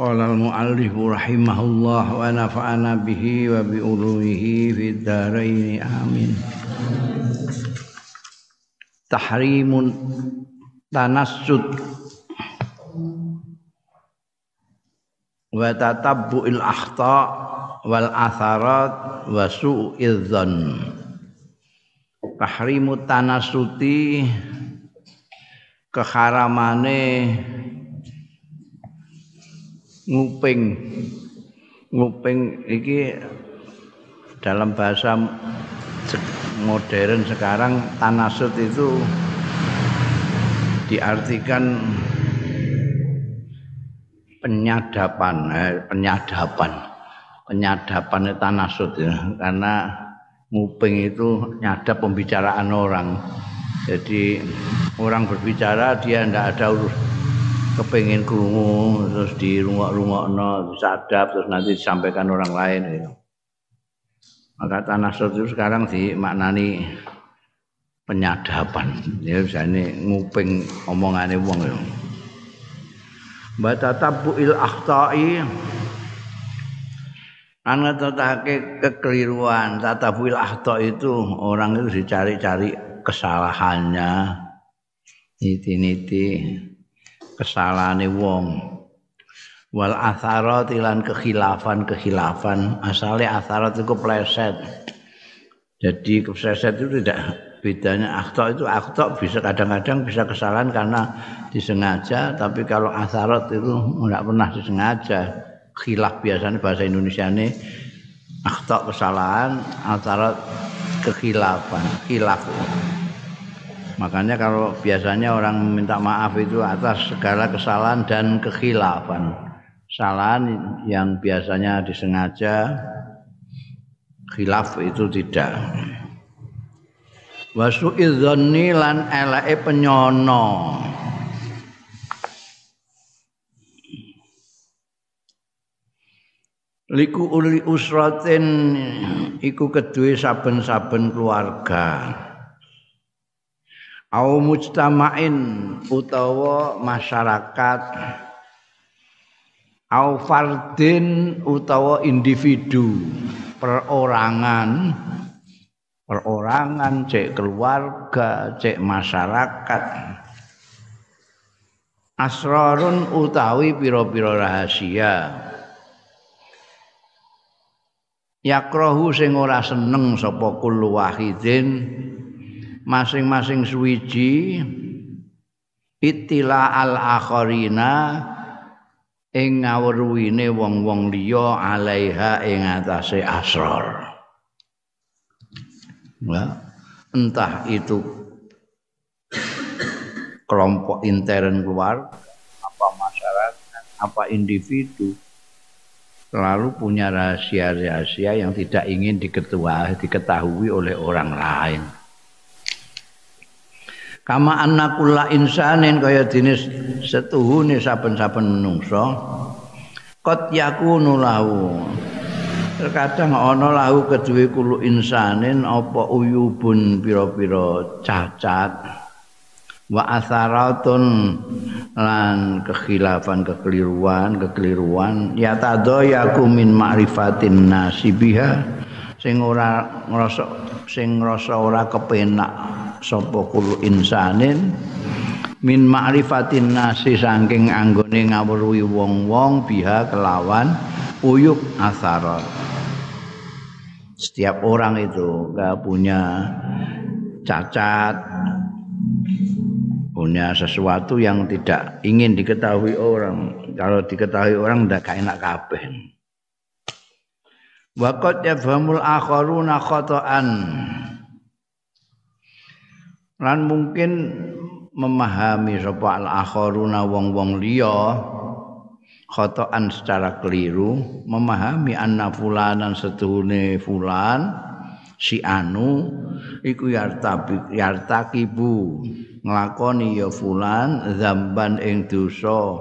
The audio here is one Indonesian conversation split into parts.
Qala al-muallif rahimahullah wa nafa'ana bihi wa bi ulumihi fid dharain amin. Tahrimun tanassud wa tatabbu'il akhta wal atharat wa su'idh dhann. Tahrimu tanasuti keharamane nguping. Nguping iki dalam bahasa modern sekarang tanasut itu diartikan penyadapan eh, penyadapan. Penyadapan tanasut ya karena nguping itu nyadap pembicaraan orang. Jadi orang berbicara dia tidak ada urus kepengen krungu terus di rumah-rumah sadap terus nanti disampaikan orang lain gitu. Maka tanah itu sekarang dimaknani penyadapan. Ya ini nguping omongane wong ya. Baca tabuil akhta'i Ana tetake kekeliruan, tatabuil akhta itu orang itu dicari-cari kesalahannya. Niti-niti kesalahane wong. Wal atharat lan kekhilafan-kekhilafan asale atharat itu pleset jadi kepleset itu tidak bedanya. Akhta itu akhta bisa kadang-kadang bisa kesalahan karena disengaja. Tapi kalau atharat itu tidak pernah disengaja. Khilaf biasanya bahasa Indonesia ini akhta kesalahan atharat kekhilafan. Khilaf Makanya kalau biasanya orang minta maaf itu atas segala kesalahan dan kekhilafan. Kesalahan yang biasanya disengaja, khilaf itu tidak. Wasu idzonni lan elake penyono. Liku uli usratin iku kedue saben-saben keluarga au mujtama'in utawa masyarakat. Au fardin utawa individu. Perorangan. Perorangan cek keluarga cek masyarakat. Asrarun utawi pira-pira rahasia. Yakrohu sing ora seneng sapa kullu wahidin masing-masing suwiji itila al akharina ing ngawruhine wong-wong liya alaiha ing atase asrar. Ya, entah itu kelompok intern keluar apa masyarakat apa individu selalu punya rahasia-rahasia yang tidak ingin diketahui oleh orang lain. Kama anna kulla insanin kaya dene setuhune saben-saben menungso qad yakunu lahu. Terkadang ana lahu kedue kulo insanin apa uyubun pira-pira cacat. Wa asaratun lan kekhilafan kekeliruan kekeliruan. Ya tadayaku min ma'rifatin nasibiha sing ora ngrasa sing ngrasa ora kepenak sapa kulo insanin? Min ma'rifatin nasi saking anggone ngawruhi wong-wong biha kelawan uyuk asarat setiap orang itu gak punya cacat punya sesuatu yang tidak ingin diketahui orang. Kalau diketahui orang tidak enak kabeh. Waqat yafhamul akharuna khata'an lan mungkin memahami sapa al akharuna wong-wong liya khotoan secara keliru memahami anna fulanan setuhune fulan si anu iku yartabi yartakibu nglakoni ya fulan zamban ing dosa.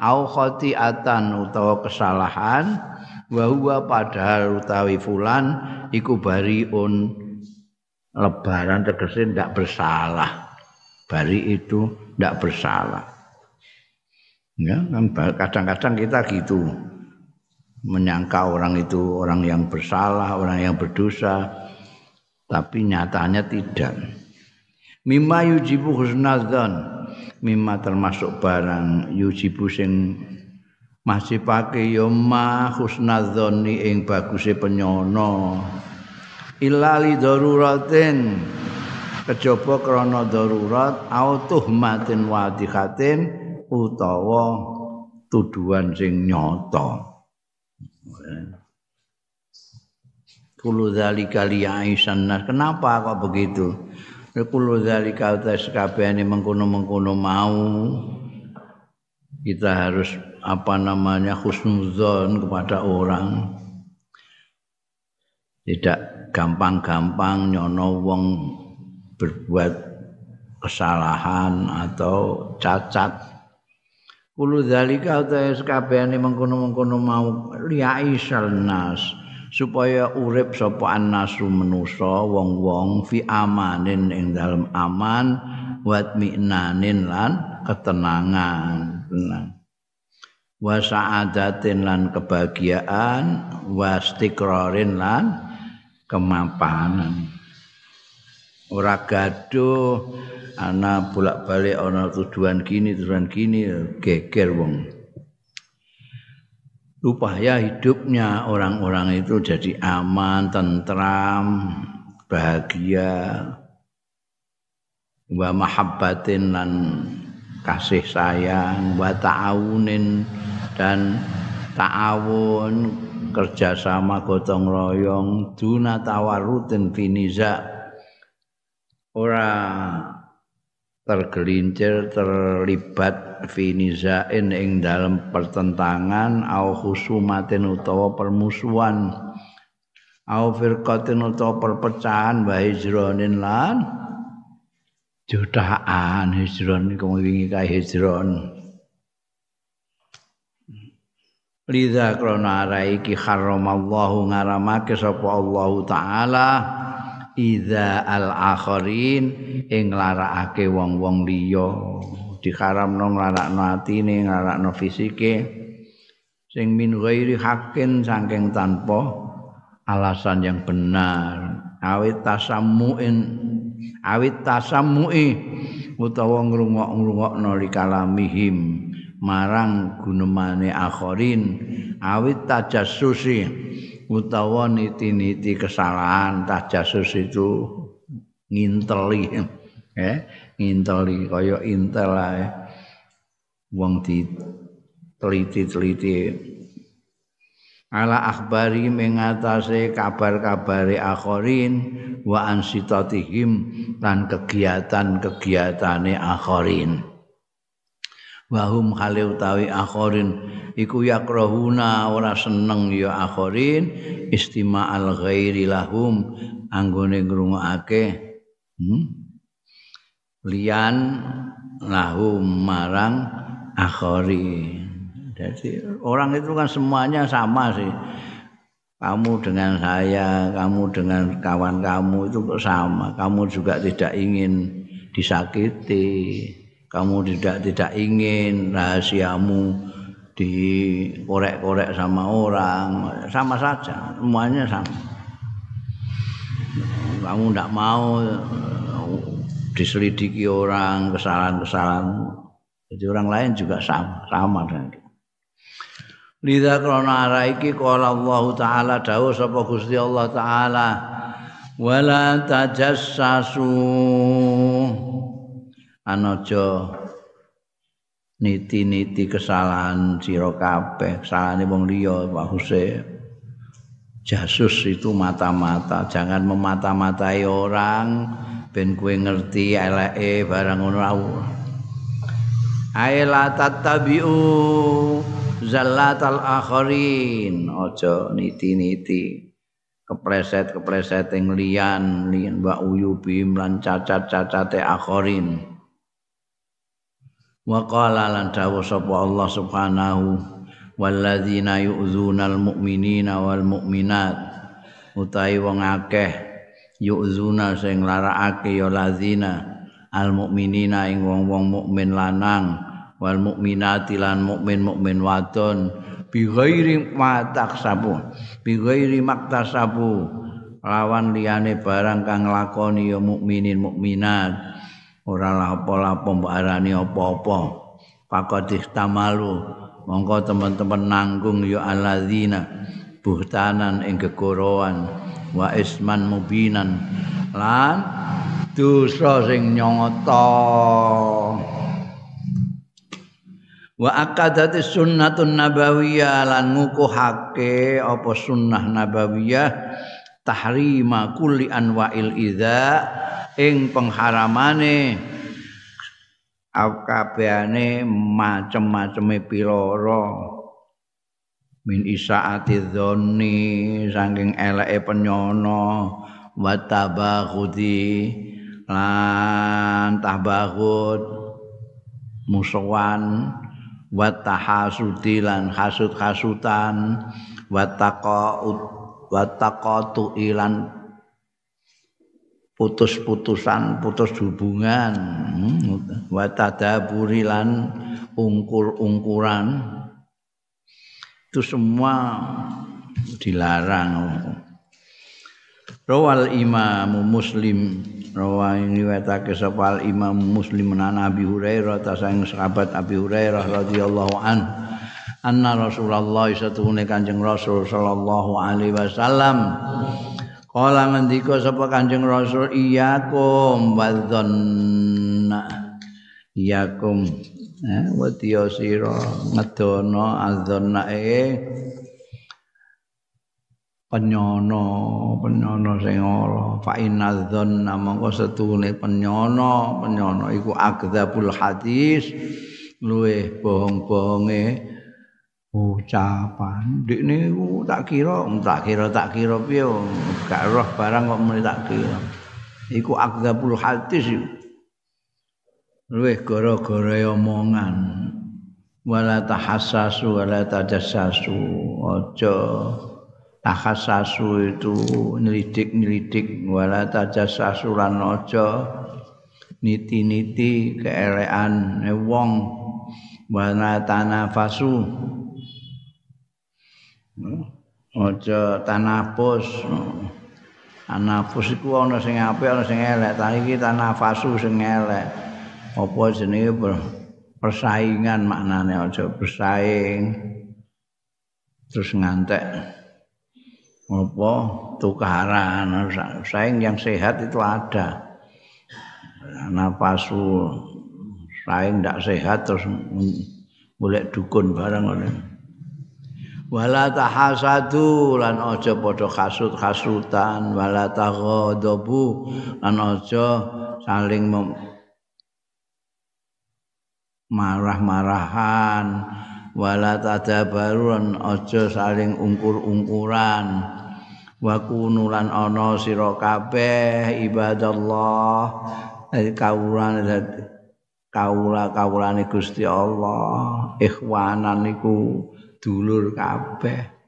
Au khotiatan utawa kesalahan wa huwa padahal utawi fulan iku bariun lebaran tegese ndak bersalah bari itu ndak bersalah Ya, kan kadang-kadang kita gitu menyangka orang itu orang yang bersalah, orang yang berdosa, tapi nyatanya tidak. Mimma yujibu husnadzan, mimma termasuk barang yujibu sing masih pakai yo ma husnadzani ing baguse penyono. Ilali daruratin kejaba krana darurat au tuhmatin wadikatin utawa tuduhan sing nyata. Kulo zalika li'aisan nas. Kenapa kok begitu? Kulo zalika utas kabehane mengkono-mengkono mau kita harus apa namanya husnuzon kepada orang. Tidak gampang-gampang nyono wong berbuat kesalahan atau cacat. Kulo zalika utawa sakabehane mengkono-mengkono mau liaisal nas supaya urip sapa annasu manusa wong-wong fi amanin ing dalem aman wat mi'nanin lan ketenangan. Tenang. Wa sa'adatin lan kebahagiaan wa istiqrarin lan kemapanan. Ora gaduh ana bolak-balik ana tujuan gini tujuan gini geger wong. Supaya hidupnya orang-orang itu jadi aman, tentram, bahagia, wa mahabbatin lan kasih sayang, wa ta'awunin dan ta'awun kerjasama gotong royong, duna tawarutin finiza. Ora tergelincir terlibat finizain ing dalam pertentangan au husumatin utawa permusuhan. Au firqatin utawa perpecahan wa hijronin lan jutaan hijron iku wingi kae hijron Liza krona araiki haramallahu ngaramake sapa Allah taala. Iza al akhirin ing larakake wong-wong liya. Diharamno nglarakno atine nglarakno fisike. Sing min ghairi hakin saking tanpa alasan yang benar. Awit tasammuin awit tasammu'i utawa ngrungok-ngrungokno likalamihim marang gunemane akhirin awit tajassusi utawa niti-niti kesalahan tajasus itu nginteli. Eh nginteli kaya intel ae. Wong di teliti-teliti ala akhbari mengatasi kabar-kabari akhirin wa ansitatihim dan kegiatan-kegiatane akhirin wahum hale utawi akhirin iku yakrahuna ora seneng ya akhirin istima'al ghairi lahum anggone ngrungokake hmm? lian lahum marang akhirin jadi orang itu kan semuanya sama sih kamu dengan saya, kamu dengan kawan kamu itu sama. Kamu juga tidak ingin disakiti, kamu tidak tidak ingin rahasiamu dikorek-korek sama orang. Sama saja semuanya sama. Kamu tidak mau diselidiki orang kesalahan-kesalahan. Jadi orang lain juga sama sama dengan itu Lidha krona araiki kala Allah Ta'ala dawuh sapa Gusti Allah Ta'ala wala tajassasu anaja niti-niti kesalahan sira kabeh. Kesalahane wong liya bahuse jasus itu mata-mata. Jangan memata-matai orang. Ben kue ngerti eleke barang ngono ae la tatabiu zallatal akharin. Aja niti-niti kepleset-kepleset yang lian lian wa uyubi lan cacat-cacate akharin wa qala lan dawuh sapa Allah subhanahu walladzina yu'zunal mu'minina wal mu'minat. Utawi wong akeh yu'zuna sing larakake ya lazina al mu'minina ing wong-wong mukmin lanang wal mukminati lan mukmin mukmin wadon bi ghairi sabu bi ghairi maktasabu lawan liyane barang kang lakoni ya mukminin mukminat ora lapo-lapo mbok arani apa-apa. Pakot tamalu monggo teman-teman nanggung ya alladzina buhtanan ing kegorowan wa isman mubinan. Lan dosa sing nyata wa akadati sunnatun nabawiyah lan ngukuhake apa sunnah nabawiyah tahrima kulli anwa'il idza ing pengharamane kabehane macem-maceme piloro. Min isaati dzonni saking eleke penyono wa tabaghudi lan tabaghud musuhan wa tahasudi lan hasud-hasutan wa taqaut wa taqatu ilan putus-putusan putus hubungan hmm. wa tadaburi lan ungkur-ungkuran itu semua dilarang rawal imam muslim rawa ini wetake sapa Imam Muslim an Abi Hurairah ta sang sahabat Abi Hurairah radhiyallahu an anna Rasulullah satune Kanjeng Rasul sallallahu alaihi wasallam kala ngendika sapa Kanjeng Rasul iyakum wadzanna. Iyakum eh wadiya sira ngedono adzanna penyono penyono sing ora. Fa inadzon mongko setune penyono penyono iku akdzabul hadis. Luwe bohong-bohonge ucapan ndekne tak kira tak kira tak kira piye? Gak roh barang kok muni tak kira. Iku akdzabul hadis luwe gara-gara omongan. Wala tahassasu wala tajassasu. Aja takhasasu itu nyelidik-nyelidik. Wala tajassasu lan aja niti-niti keelekan wong. Wala tanafasu aja tanapus anafus iku ana sing apik ana sing elek. Ta iki tanafasu sing elek. Apa jenenge persaingan maknane aja bersaing. Terus ngantek. Apa? Tukaran. Saing yang sehat itu ada. Napasu saing tidak sehat terus boleh dukun barang oleh wala tahasadu lan aja padha kasut-kasutan. Wala taghadabu lan aja saling marah-marahan. Wala tadabarun aja saling ungkur-ungkuran. Wa kunu lan ana sira kabeh ibadallah. Kawulan kawula kawulane Gusti Allah. Ikhwanan niku dulur kabeh.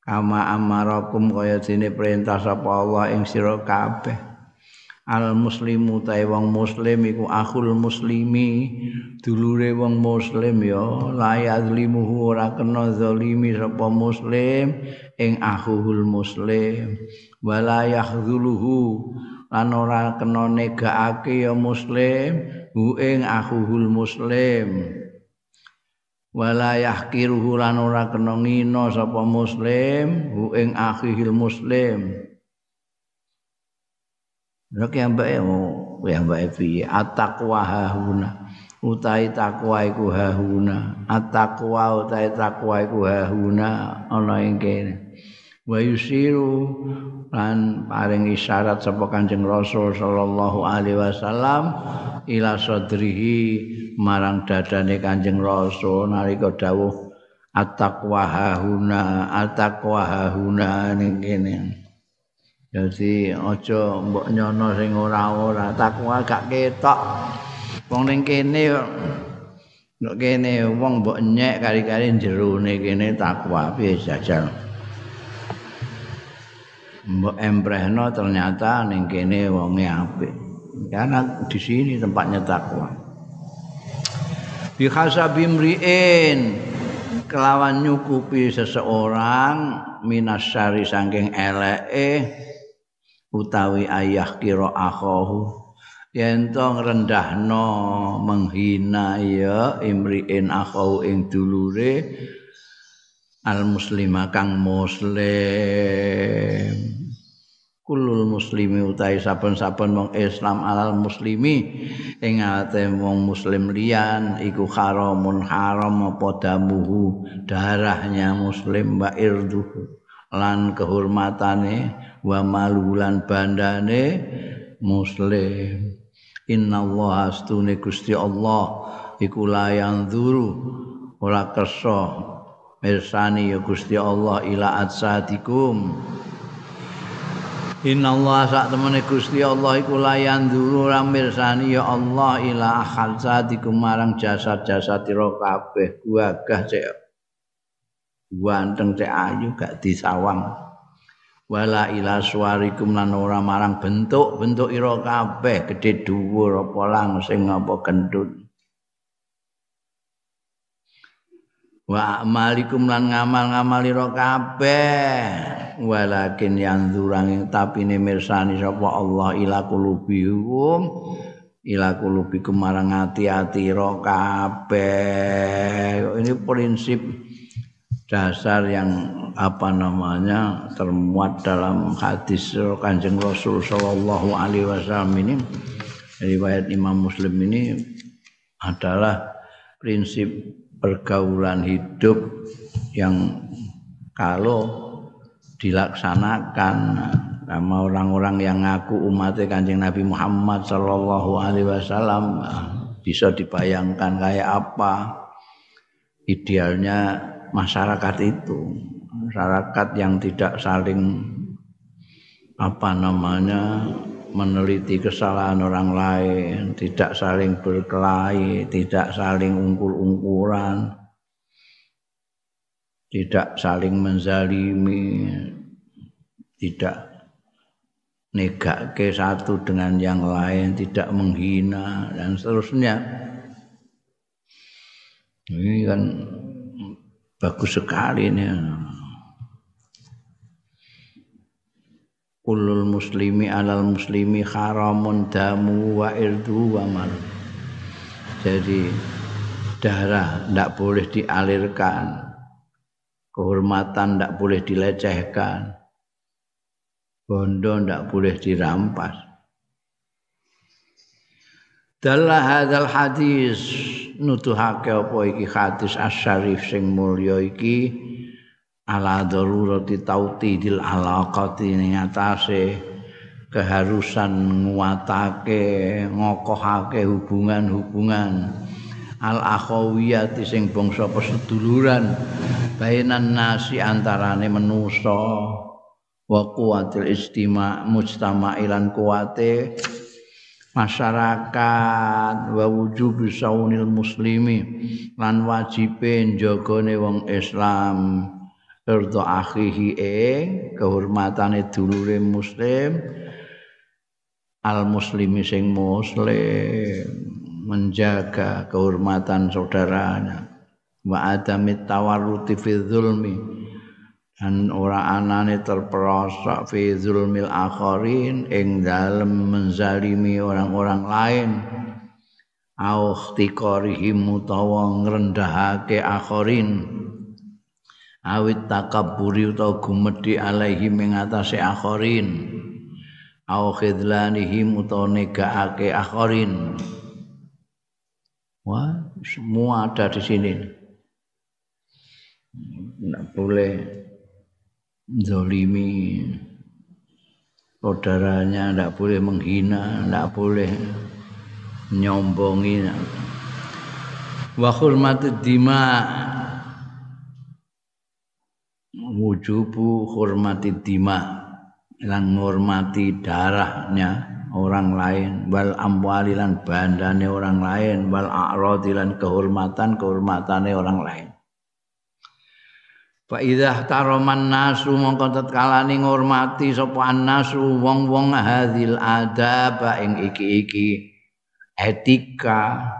Kama amarakum kaya dene perintah sapa Allah ing sira kabeh. Al muslimu tae wong muslim iku akhul muslimi. Dulure wong muslim ya la yazlimuhu ora kena zalimi sapa muslim ing akhul muslim. Wala yahzuluhu lan ora kena negaake ya muslim hu ing akhul muslim wala yahkiruhu lan ora kena ngina sapa muslim hu ing akhil muslim. Nek yang bae mau yang bae piye? Ataqwa hahuna. Utai takwa iku hahuna. Ataqwa utai takwa iku hahuna. Ana ing kene wa yusiru lan paring isyarat sapa Kanjeng Rasul sallallahu alaihi wasallam ila sadrihi marang dadane Kanjeng Rasul nalika dawuh at-taqwa hahuna at-taqwa hahuna ning kene Jadi aja mbok nyono sing ora-ora takwa gak ketok. Wong ning kene nek kene wong mbok nyek kari-kari jerone kene takwa piye jajal. Mbok emprehno ternyata ning kene wonge apik. Karena di sini tempatnya takwa. Bi hasabimriin kelawan nyukupi seseorang minasyari saking eleke utawi ayah kira akhahu yen to ngrendahno menghina ya imriin akhahu ing dulure al muslima kang muslim. Kulul muslimi utawi saben-saben wong Islam alal muslimi. Ing ate wong muslim liyan iku haramun haram apa damuhu. Darahnya muslim wa irduhu. Lan kehormatane wa malulan bandane muslim. Innallaha astune Gusti Allah. Iku layang duru ora kersa mirsani ya Gusti Allah ila atsadikum Innallaha sak temene Gusti Allah iku layan dulu ora mirsani ya Allah ila akhadzatikum marang jasad-jasad ira kabeh gagah cek. Ganteng cek ayu gak disawang. Wala ila suwarikum lan ora marang bentuk-bentuk ira kabeh gedhe dhuwur apa langsing apa gendut wa amalikum lan ngamal-ngamal ira kabeh. Walakin yang durang tapi ne mirsani sapa Allah ila qulubihum ila qulubikum marang ati-ati ira kabeh. Ini prinsip dasar yang apa namanya termuat dalam hadis Kanjeng Rasul sallallahu alaihi wasallam ini. Riwayat Imam Muslim ini adalah prinsip pergaulan hidup yang kalau dilaksanakan sama orang-orang yang ngaku umat Kanjeng Nabi Muhammad sallallahu alaihi wasallam bisa dibayangkan kayak apa idealnya masyarakat itu. Masyarakat yang tidak saling apa namanya meneliti kesalahan orang lain, tidak saling berkelahi, tidak saling ungkul-ungkulan, tidak saling menzalimi, tidak negake satu dengan yang lain, tidak menghina dan seterusnya. Ini kan bagus sekali ini kulul muslimi alal muslimi haramun damu wa irdu wa mal jadi darah tidak boleh dialirkan. Kehormatan tidak boleh dilecehkan. Bondo tidak boleh dirampas. Dalah hadal hadis nutuhake apa iki hadis asyarif sing mulya iki ala darurati tautidil alaqati ning atase keharusan nguatake ngokohake hubungan-hubungan. Al akhawiyati sing bangsa peseduluran bainan nasi antarane manusa wa kuwatil istima mujtama'ilan kuwate masyarakat wa wujub saunil muslimi lan wajibe njagane wong Islam irdo akhihi ing kehormatane dulure muslim al muslimi sing muslim menjaga kehormatan saudaranya. Wa adamit tawarruti fi zulmi dan ora anane terperosok fi zulmil akharin ing dalem menzalimi orang-orang lain. Au ikhtiqarihim utawa ngrendahake akharin awit takabburi utawa gumedhi alaihim ing atase akharin au khidlanihim utawa negaake akharin wah semua ada di sini. Tidak boleh zolimi. Saudaranya tidak boleh menghina tidak boleh nyombongi. Wa hurmati dima wujubu hormati dima lan ngormati darahnya orang lain. Wal amwali lan bandane orang lain wal a'radi lan kehormatan kehormatane orang lain. Fa idza taraman nasu mongko tetkalane ngormati sapa nasu wong-wong hadil adab ing iki-iki. Etika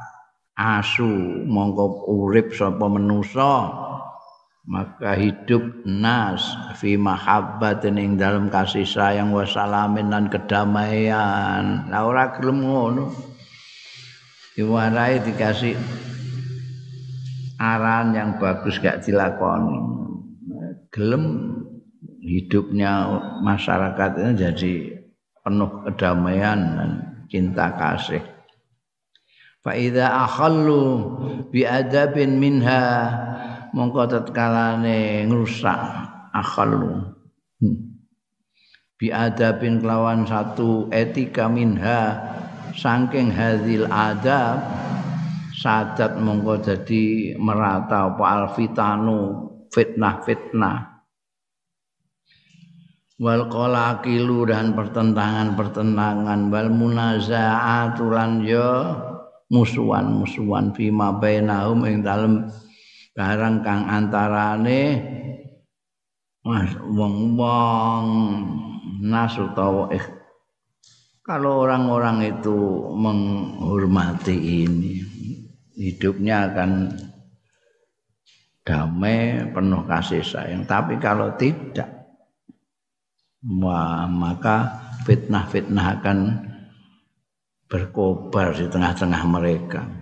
asu mongko urip sapa manusa maka hidup nas fi mahabbatin ing dalam kasih sayang wa salamin kedamaian. La ora gelem ngono. Diwarai dikasih aran yang bagus gak dilakoni. Gelem hidupnya masyarakat ini jadi penuh kedamaian dan cinta kasih. Fa idza akhallu bi adabin minha mongko tatkalane ngrusak akhallu. Hmm. Bi adabin kelawan satu etika minha saking hadil adab sadat mongko jadi merata apa alfitanu fitnah-fitnah wal qalaqilu dan pertentangan-pertentangan wal munazaatu lan yo musuhan-musuhan fima bainahum ing dalem barang kang antarane Mas wong-wong nas utawa eh, kalau orang-orang itu menghormati ini hidupnya akan damai penuh kasih sayang. Tapi kalau tidak wah, maka fitnah-fitnah akan berkobar di tengah-tengah mereka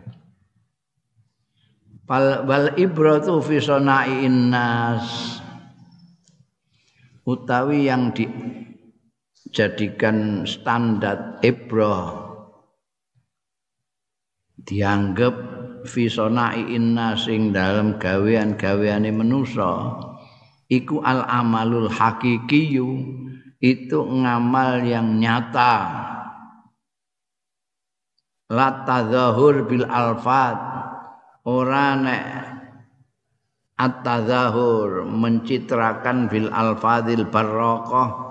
Fal wal ibratu fi nas utawi yang dijadikan standar ibrah dianggap fi sonai inna sing dalam gawean-gaweane manusa. Iku al amalul hakikiyu itu ngamal yang nyata. La tadzahur bil alfat ora nek at-tadzahur mencitrakan bil alfadil barokah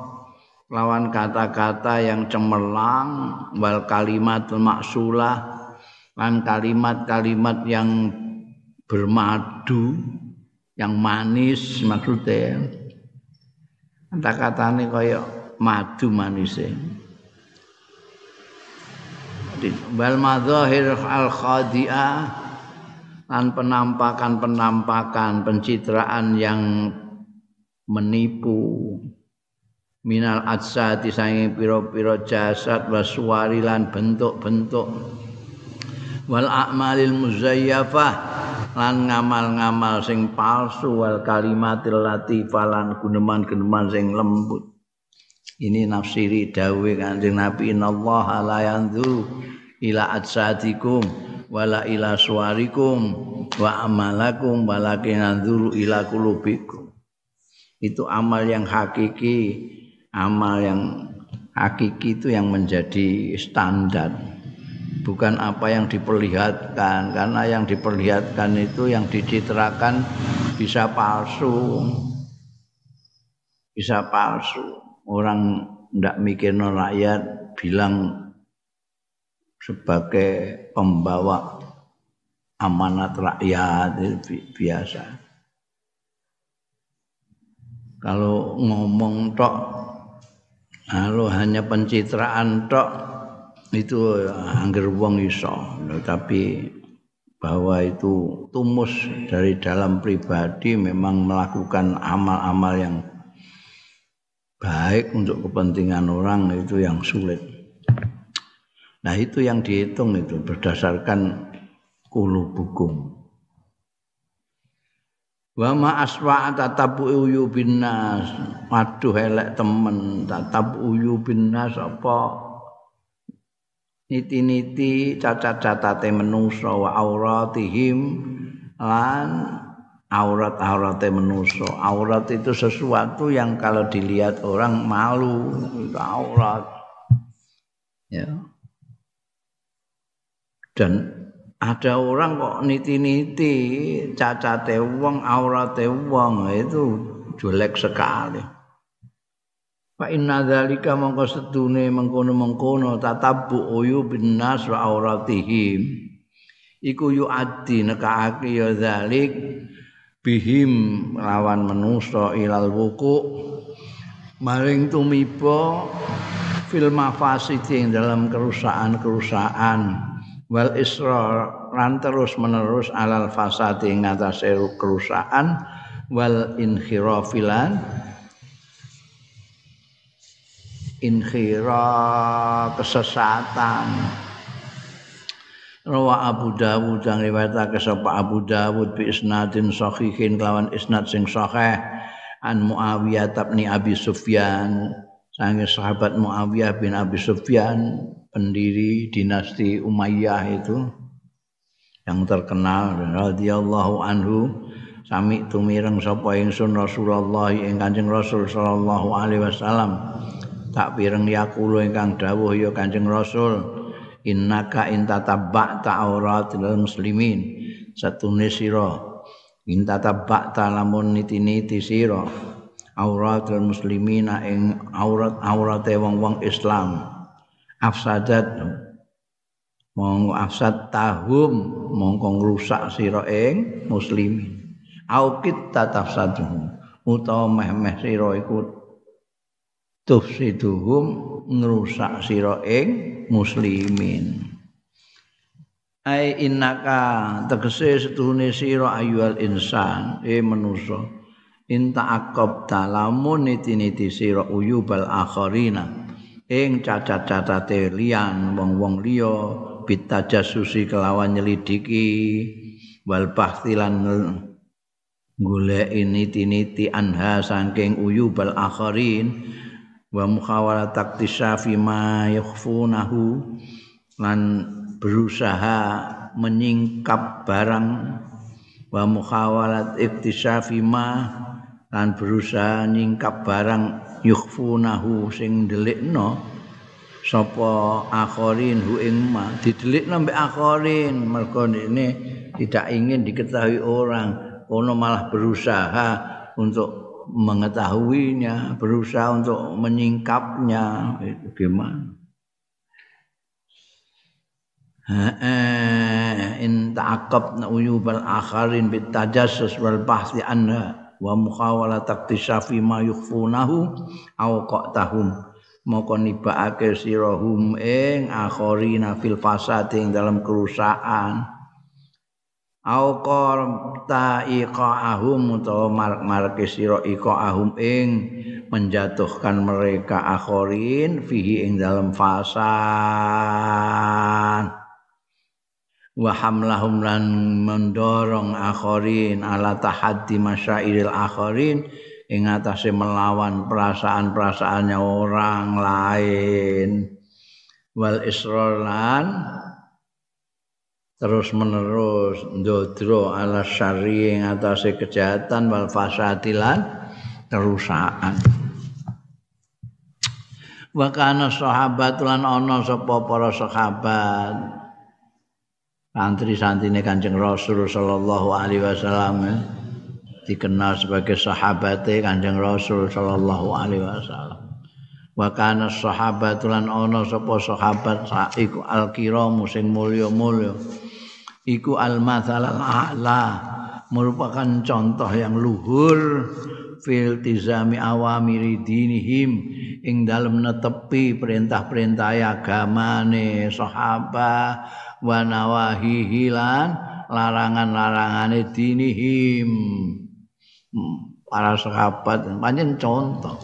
lawan kata-kata yang cemerlang wal kalimatul maksulah lan kalimat-kalimat yang bermadu yang manis maksudnya kata-katanya kaya madu manisnya wal madzahir al khadi'ah lan penampakan-penampakan pencitraan yang menipu. Minal adsati sange pira-pira jasad waswari lan bentuk-bentuk. Wal a'malil muzayyafah lan ngamal-ngamal sing palsu wal kalimatil latifah lan guneman-guneman sing lembut. Ini nafsiri dawe kanjeng Nabi innallaha la yanzuru ila atsadikum wala ila suwarikum wa amalakum walakin yanzuru ila kulubikum itu amal yang hakiki amal yang hakiki itu yang menjadi standar. Bukan apa yang diperlihatkan karena yang diperlihatkan itu yang dicitrakan bisa palsu. Bisa palsu. Orang ndak mikir rakyat bilang sebagai pembawa amanat rakyat biasa kalau ngomong tok lalu hanya pencitraan tok itu angger wong iso tapi bahwa itu tumus dari dalam pribadi memang melakukan amal-amal yang baik untuk kepentingan orang itu yang sulit. Nah itu yang dihitung itu berdasarkan kulubukum. Wa ma aswa tatabu uyubin nas. Waduh elek temen tatabu uyubin nas apa niti-niti cacat-cacate menungso wa auratihim lan aurat-aurate menungso. Aurat itu sesuatu yang kalau dilihat orang malu, itu aurat. Ya. Dan ada orang kok niti-niti cacate wong aurate wong itu jelek sekali. Fa inna dzalika mongko sedune mengkono-mengkono tatabbu uyubin nas wa auratihim iku yu adi nekake ya dzalik bihim lawan manusa ilal wuku maring tumiba fil mafasidi dalam kerusakan-kerusakan wal isra lan terus menerus alal fasadi ing atase kerusakan wal inkhirafilan inkhira kesesatan. Rawa Abu Dawud yang riwayatake sapa Abu Dawud bi isnadin sahihin kelawan isnad sing sahih an Muawiyah bin Abi Sufyan. Sange sahabat Muawiyah bin Abi Sufyan pendiri dinasti Umayyah itu yang terkenal radhiyallahu anhu sami tumireng sapa ingsun Rasulullah ing Kanjeng Rasul sallallahu alaihi wasallam. Tak pireng yakulu ingkang dawuh ya Kanjeng Rasul innaka intatabba ta'auratil muslimin satune sira. Intatabba lamun niti-niti sira auratul muslimina ing aurat-aurate wong-wong Islam afsadat. Monggo afsad tahum mongko ngrusak sira ing muslimin. Au kit tatafsaduhum utawa meh-meh sira iku tufsiduhum ngrusak sira ing muslimin. Ai innaka tegese setuhune sira ayyuhal insan e manusa. Inta akab talamun niti-niti sira uyubal akharina ing cacat-cacate liyan wong-wong liya bitajasusi kelawan nyelidiki. Wal bahtilan golek ini tiniti anha saking uyubal akharin. Wa mukhawala taktisafi ma yakhfunahu lan berusaha menyingkap barang. Wa mukhawalat iktisafi ma. Lan berusaha nyingkap barang yukhfunahu sing delikno sapa akhirin hu ing ma. Didelikno mbek akhirin mergo ini tidak ingin diketahui orang. Ono malah berusaha untuk mengetahuinya, berusaha untuk menyingkapnya. Itu gimana? in ta'aqab uyubal akharin bit tajassus wal bahthi anha wa mukhawala taktisafi ma yukhfunahu aw qatahum. Moko nibaake sirahum ing akharina fil fasad ing dalam kerusakan. Au qarta iqahum utawa marek-mareke sira iqahum ing menjatuhkan mereka akhirin fihi ing dalam fasan wa hamlahum lan mendorong akhirin ala tahaddi masyairil akhirin ing atase melawan perasaan-perasaannya orang lain. Wal isrolan terus menerus ndodro ala syari ing atase kejahatan wal fasadilan kerusakan. Wa kana sahabat lan ana sapa para sahabat santri-santrine Kanjeng Rasul sallallahu alaihi wasallam dikenal sebagai sahabate Kanjeng Rasul sallallahu alaihi wasallam. Wa kana sahabat lan ana sapa sahabat saiku al-kiram sing mulya-mulya. Iku al-mathalal a'la merupakan contoh yang luhur fil tizami awamiri dinihim ing dalem netepi perintah-perintah agamane sahabat wa larangan-larangane dinihim hmm, para sahabat pancen contoh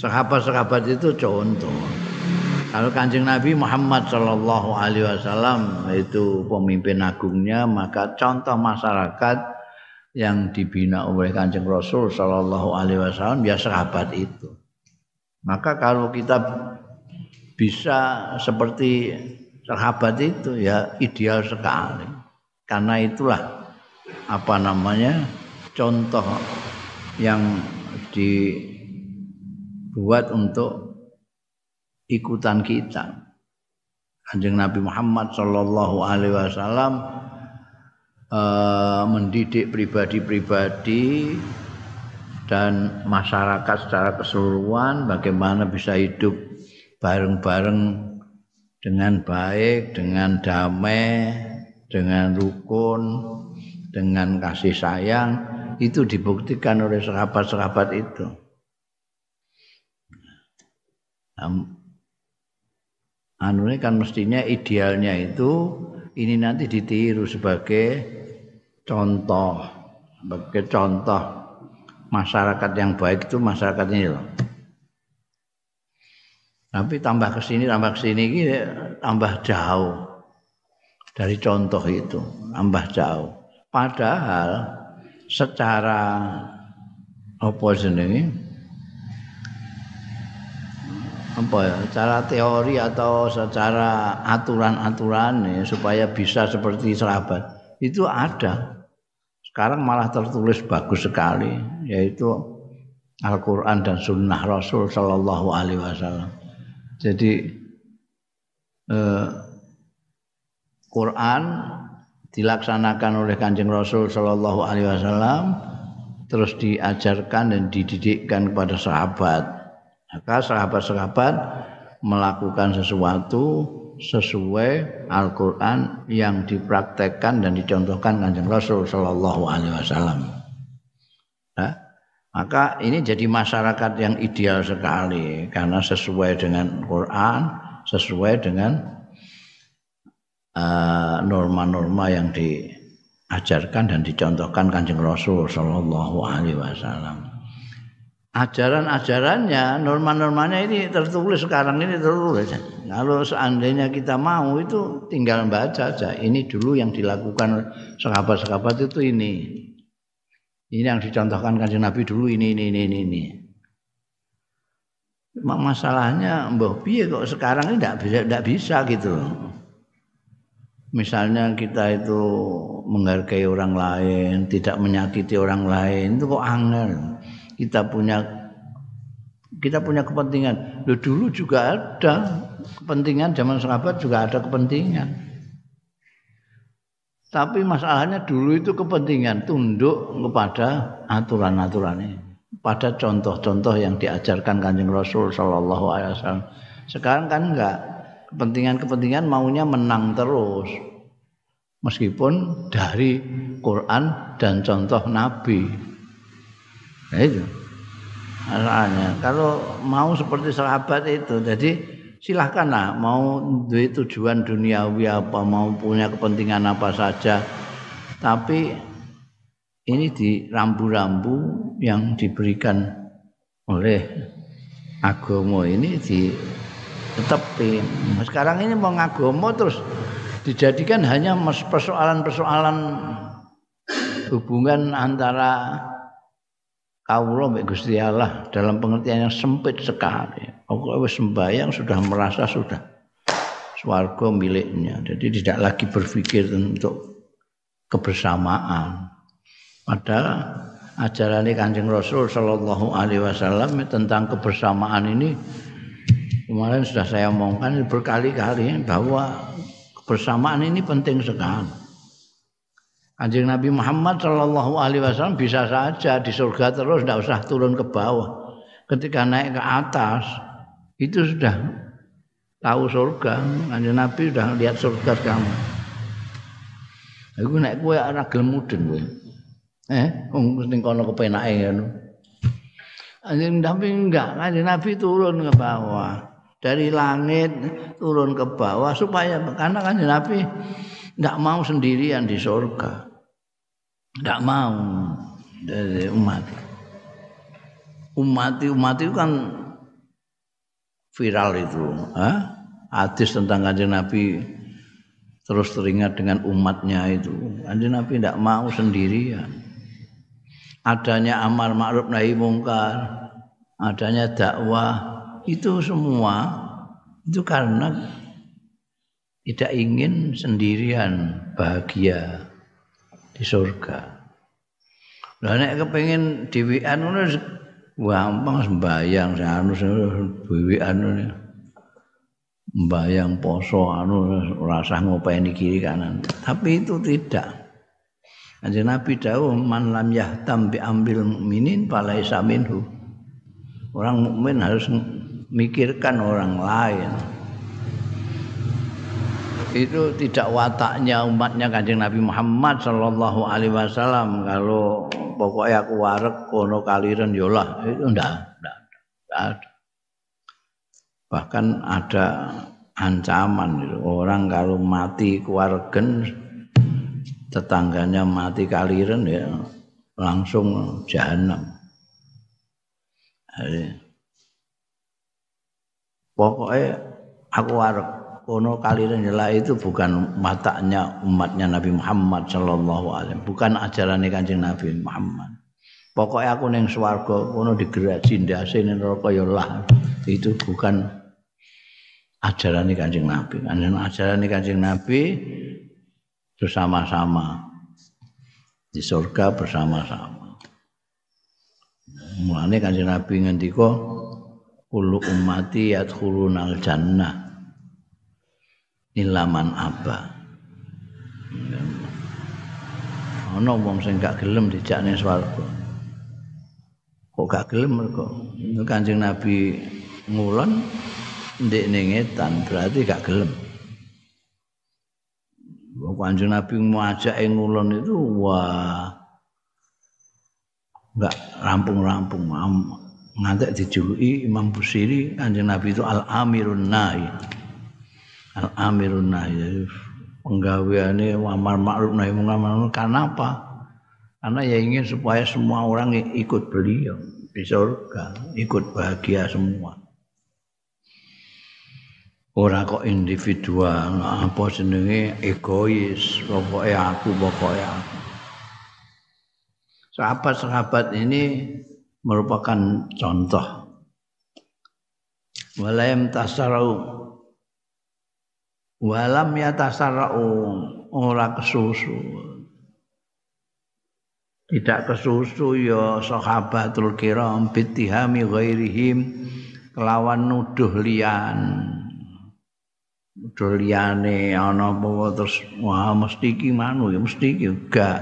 sahabat-sahabat itu contoh. Kalau kanjeng Nabi Muhammad Shallallahu Alaihi Wasallam itu pemimpin agungnya, maka contoh masyarakat yang dibina oleh kanjeng Rasul Shallallahu Alaihi Wasallam ya sahabat itu. Maka kalau kita bisa seperti sahabat itu ya ideal sekali. Karena itulah apa namanya contoh yang di buat untuk ikutan kita. Kanjeng Nabi Muhammad Shallallahu Alaihi Wasallam uh, mendidik pribadi-pribadi dan masyarakat secara keseluruhan bagaimana bisa hidup bareng-bareng dengan baik, dengan damai, dengan rukun, dengan kasih sayang itu dibuktikan oleh sahabat-sahabat itu. Anu ini kan mestinya idealnya itu ini nanti ditiru sebagai contoh, sebagai contoh masyarakat yang baik itu masyarakat ini loh. Tapi tambah ke sini, tambah ke sini ini tambah jauh dari contoh itu, tambah jauh. Padahal secara apa jenenge? apa ya, secara teori atau secara aturan-aturan ya, supaya bisa seperti sahabat itu ada. Sekarang malah tertulis bagus sekali yaitu Al-Quran dan Sunnah Rasul Shallallahu Alaihi Wasallam. Jadi eh, Quran dilaksanakan oleh Kanjeng Rasul Shallallahu Alaihi Wasallam terus diajarkan dan dididikkan kepada sahabat. Maka sahabat-sahabat melakukan sesuatu sesuai Al-Quran yang dipraktekkan dan dicontohkan Kanjeng Rasul Shallallahu Alaihi Wasallam. Maka ini jadi masyarakat yang ideal sekali karena sesuai dengan Quran, sesuai dengan uh, norma-norma uh, yang diajarkan dan dicontohkan Kanjeng Rasul Shallallahu Alaihi Wasallam. Ajaran-ajarannya, norma-normanya ini tertulis sekarang ini tertulis. Kalau seandainya kita mau itu tinggal baca saja. Ini dulu yang dilakukan sahabat-sahabat itu ini. Ini yang dicontohkan kanjeng Nabi dulu ini ini ini ini. Masalahnya mbah piye kok sekarang ini tidak bisa tidak bisa gitu. Misalnya kita itu menghargai orang lain, tidak menyakiti orang lain, itu kok angel. Kita punya kita punya kepentingan. Loh, dulu juga ada kepentingan zaman sahabat juga ada kepentingan. Tapi masalahnya dulu itu kepentingan tunduk kepada aturan-aturan ini, pada contoh-contoh yang diajarkan Kanjeng Rasul Shallallahu Alaihi Wasallam. Sekarang kan enggak kepentingan-kepentingan maunya menang terus, meskipun dari Quran dan contoh Nabi. Nah itu masalahnya. Kalau mau seperti sahabat itu, jadi silahkanlah mau duit tujuan duniawi apa mau punya kepentingan apa saja. Tapi ini di rambu-rambu yang diberikan oleh agama ini di sekarang ini mau ngagomo terus dijadikan hanya persoalan-persoalan hubungan antara kawula mbek Gusti Allah dalam pengertian yang sempit sekali. Pokoknya wis sembahyang sudah merasa sudah swarga miliknya. Jadi tidak lagi berpikir untuk kebersamaan. Padahal ajaran Kanjeng Rasul Shallallahu Alaihi Wasallam tentang kebersamaan ini kemarin sudah saya omongkan berkali-kali bahwa kebersamaan ini penting sekali. Kanjeng Nabi Muhammad Shallallahu Alaihi Wasallam bisa saja di surga terus, tidak usah turun ke bawah. Ketika naik ke atas, itu sudah tahu surga. Kanjeng Nabi sudah lihat surga kamu. Aku naik kue anak gelem mudeng kue. Eh, wong ning kono kepenake ngono. Kanjeng Nabi enggak, Kanjeng Nabi turun ke bawah. Dari langit turun ke bawah supaya karena Kanjeng Nabi enggak mau sendirian di surga. Tidak mau dari umat. Umat umat itu kan viral itu. Hah? Hadis tentang kanjeng Nabi terus teringat dengan umatnya itu. Kanjeng Nabi tidak mau sendirian. Adanya amar ma'ruf nahi mungkar, adanya dakwah, itu semua itu karena tidak ingin sendirian bahagia di surga. Lah nek kepengin dhewean ngono gampang sembayang anu dhewean ngono. Mbayang poso anu ora usah ngopeni kiri kanan. Tapi itu tidak. Kanjeng Nabi dawuh man lam yahtam bi ambil mukminin falaisa minhu. Orang mukmin harus mikirkan orang lain. Itu tidak wataknya umatnya Kanjeng Nabi Muhammad sallallahu alaihi wasallam kalau pokoknya aku warek kono kaliren yolah itu ndak ndak ada. Bahkan ada ancaman gitu. orang kalau mati keluargen tetangganya mati kaliren ya langsung jahanam. Pokoknya aku warek kono kaliren nyela itu bukan matanya umatnya Nabi Muhammad sallallahu alaihi bukan ajaran Kanjeng Nabi Muhammad. Pokoknya aku neng swarga kono digerasi ndase ning neraka ya lah. Itu bukan ajaran Kanjeng Nabi. Ajaran Kanjeng Nabi bersama-sama di surga bersama-sama. Mulane kanjeng Nabi ngendika kullu ummati yadkhulunal jannah ilaman apa. Ana wong sing gak gelem dijak ning swarga. Kok gak gelem kok. Kanjeng Nabi ngulon ndek ning etan berarti gak gelem. Kanjeng Nabi ngajak ngulon itu wah enggak rampung-rampung ngantek dijuluki Imam Busiri Kanjeng Nabi itu Al-Amirun Nahi Al-Amirun Nahi penggaweane amar ma'ruf nahi munkar karena? Karena ya ingin supaya semua orang ikut beliau di surga, ikut bahagia semua. ora kok individual apa jenenge? Egois pokoke aku pokoke aku. Sahabat-sahabat ini merupakan contoh. Walam tasarau walam ya tasarau ora kesusu. Tidak kesusu ya sahabatul kiram bitihami ghairihim kelawan nuduh liyan. Doliyane ana apa terus wah mesti iki manu ya mesti iki enggak.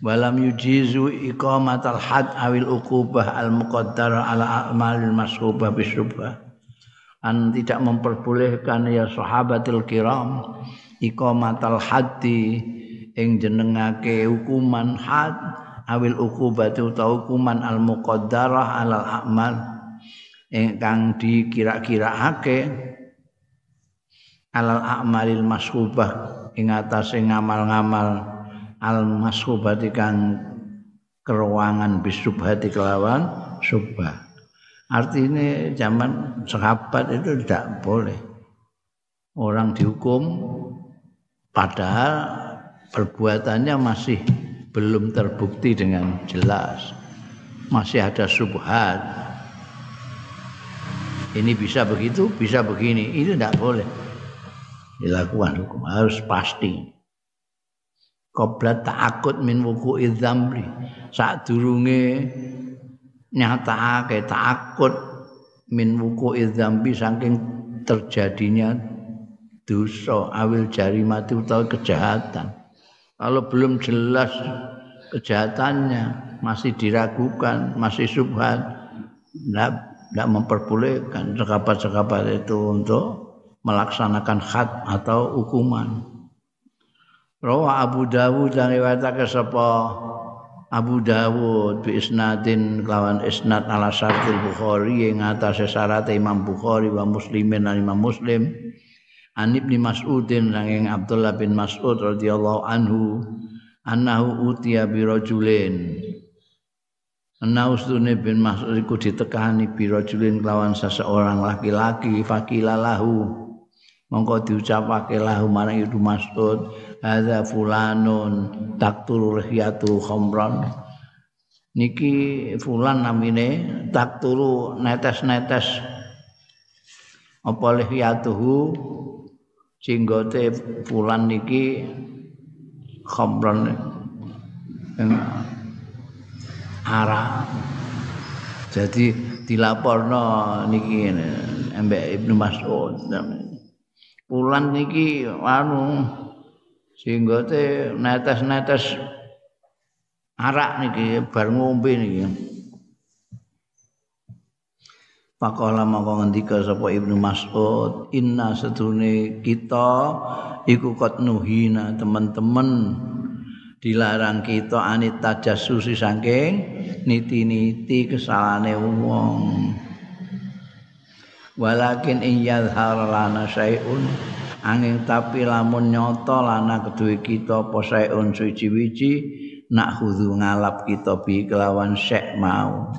Walam yujizu iqamatal had awil uqubah al muqaddar ala a'malil masrubah bisubah an tidak memperbolehkan ya sahabatul kiram iqamatal haddi ing jenengake hukuman had awil uqubati utawa hukuman al muqaddarah alal a'mal ingkang dikira-kiraake alal a'malil masrubah ing atase ngamal-ngamal al masrubati kang keruangan bisubhati kelawan subah artinya zaman sahabat itu tidak boleh orang dihukum padahal perbuatannya masih belum terbukti dengan jelas masih ada subhat ini bisa begitu, bisa begini. Itu tidak boleh dilakukan hukum. Harus pasti. Qoblat ta'akut min wuku idzamri. Saat durunge nyatakake takut min wuku idzambi saking terjadinya dosa awil jarimati utawa kejahatan. Kalau belum jelas kejahatannya masih diragukan, masih subhat, tidak tidak memperbolehkan sekapat-sekapat itu untuk melaksanakan khat atau hukuman. Rawa Abu Dawud dan riwayatake sapa Abu Dawud bi isnadin kelawan isnad ala syartil Bukhari yang atas syarat Imam Bukhari wa Muslimin dan Imam Muslim. An Ibnu Mas'udin sanging Abdullah bin Mas'ud radhiyallahu anhu annahu utiya bi rajulin. Naustune bin Mas'ud iku ditekani biro julin kelawan seseorang laki-laki fakilalahu mongko diucapake lahu marang itu Mas'ud hadza fulanun takturu rihiyatu khamran niki fulan namine takturu netes-netes apa lihiyatuhu jenggote fulan niki khamran arah. Jadi dilaporno niki Mbak Ibnu Mas'ud. Pulan niki anu sehingga te netes-netes arak niki bar ngombe niki Pakola maka ngendika sapa Ibnu Mas'ud, inna sedune kita iku kot nuhina teman-teman dilarang kita anit tajassusi saking niti-niti kesalahane wong. Walakin in yadhar lana syai'un angin tapi lamun nyoto lana kedue kita apa syai'un suci-wici nak hudu ngalap kita bi kelawan syek mau.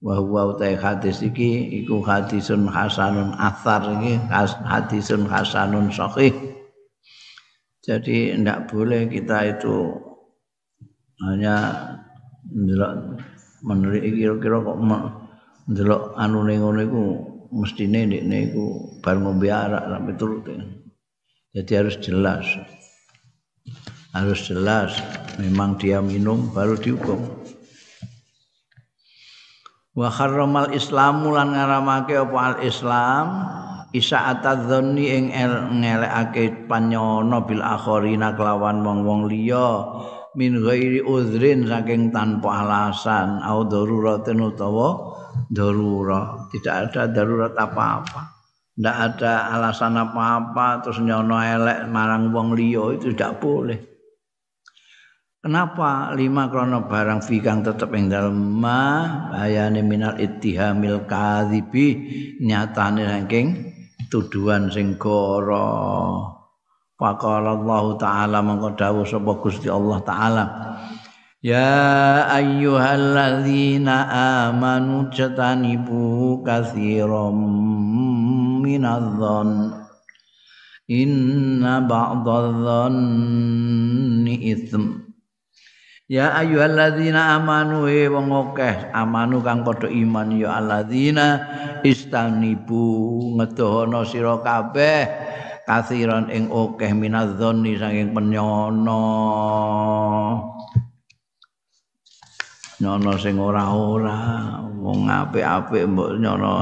wa huwa utai hadis iki iku hadisun hasanun athar iki hadisun hasanun sahih jadi tidak boleh kita itu hanya ndelok menurut kira-kira kok ndelok anu ning ngono iku mestine ndekne iku bar ngombe arak sampai turut jadi harus jelas. Harus jelas memang dia minum baru dihukum. Wa harramal islamu lan ngaramake apa al islam isa atadzanni ing ngelekake panyono bil akhirina kelawan wong-wong liya min ghairi uzrin saking tanpa alasan au daruratin utawa darurat. Tidak ada darurat apa-apa. Tidak ada alasan apa-apa terus nyono elek marang wong liya itu tidak boleh. Kenapa lima krono barang fikang tetap yang dalam ma bayane minal ittihamil kadhibi nyatane saking tuduhan sing goro. Faqala Allah taala mengko dawuh sapa Gusti Allah taala Ya ayyuhalladzina amanu jatanibu katsiran minadh-dhon inna ba'dadh-dhonni itsm Ya ayyuhalladzina amanu he wong akeh amanu kang padha iman ya alladzina istanibu ngedohono sira kabeh katsiran ing akeh minadh-dhonni saking penyono nyono sing ora-ora wong apik-apik mbok nyono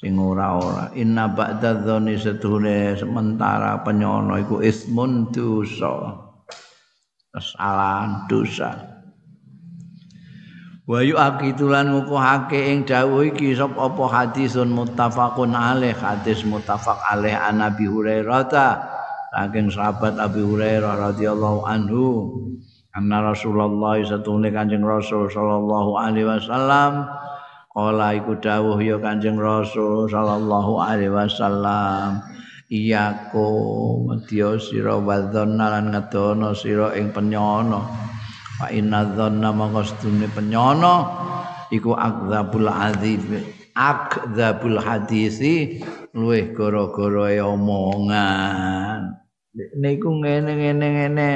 sing ora-ora. Inna ba'dadzoni sedune sementara penyono iku ismun dosa kesalahan dosa wa yu'aqitulan ngukuhake ing dawuh iki sapa apa hadisun muttafaqun alaih hadis muttafaq alaih an Nabi Hurairah ta. Saking sahabat Abi Hurairah radhiyallahu anhu anna Rasulullah satune Kanjeng Rasul sallallahu alaihi wasallam. Kala iku dawuh ya Kanjeng Rasul sallallahu alaihi wasallam. Iyaku medya sira wadzonna lan ngedono sira ing penyono fa inna dzanna mangkostune penyono iku akdzabul adzib akdzabul hadisi luweh gara-gara omongan. Niku ngene-ngene ngene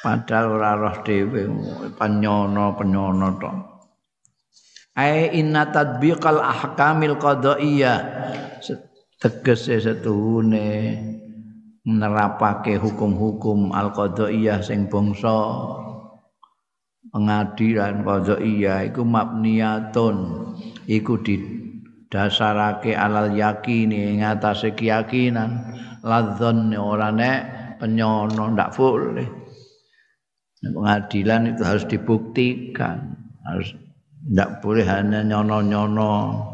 padahal ora roh dhewe penyono penyono to ai inna tadbiqal ahkamil qadaiyah. Tegese setuhune nerapake hukum-hukum al-qadhaiyah sing bangsa. Pengadilan qadhaiyah iku mabniyatun. Iku didasarake alal yakini ing atase keyakinan. Ladzon ora nek penyono ndak boleh pengadilan itu harus dibuktikan harus ndak boleh hanya nyono-nyono.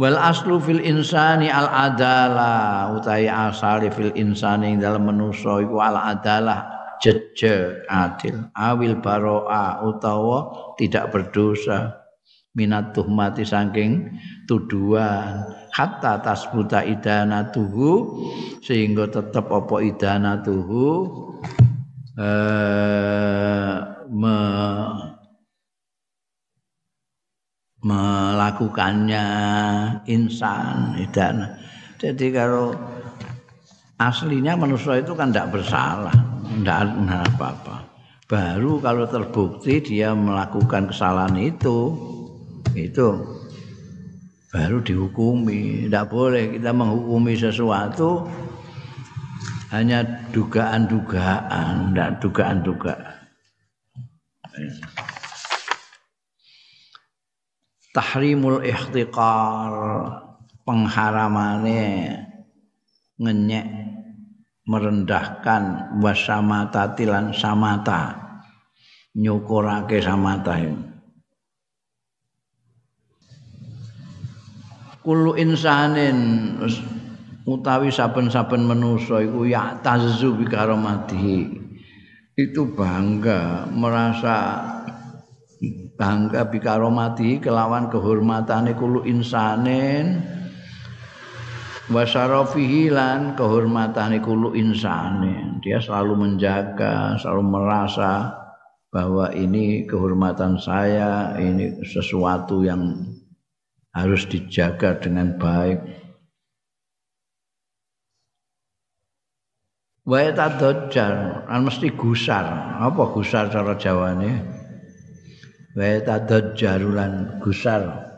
Wal aslu fil insani al adalah utai asali fil insani ing dalam manusa iku al adalah jeje adil awil baroa utawa tidak berdosa. Minat tuhmati saking tuduhan. Hatta tasbuta idanatuhu sehingga tetap apa idanatuhu eh me melakukannya insan dan jadi kalau aslinya manusia itu kan tidak bersalah tidak apa-apa. Baru kalau terbukti dia melakukan kesalahan itu itu baru dihukumi. Tidak boleh kita menghukumi sesuatu hanya dugaan-dugaan dan dugaan-dugaan. Tahrimul ihtiqar pengharamane ngenyek merendahkan wasamata tilan samata nyukurake samata Kulu insanin utawi saben-saben manusa iku ya tazzu bi karomatihi. Itu bangga merasa bangga bi karomatihi kelawan kehormatane kulu insanin. Wa syarafihi lan kehormatane kulo insane dia selalu menjaga selalu merasa bahwa ini kehormatan saya ini sesuatu yang harus dijaga dengan baik wa tadajjar kan mesti gusar. Apa gusar cara jawane? Wa tadajjarulan gusar.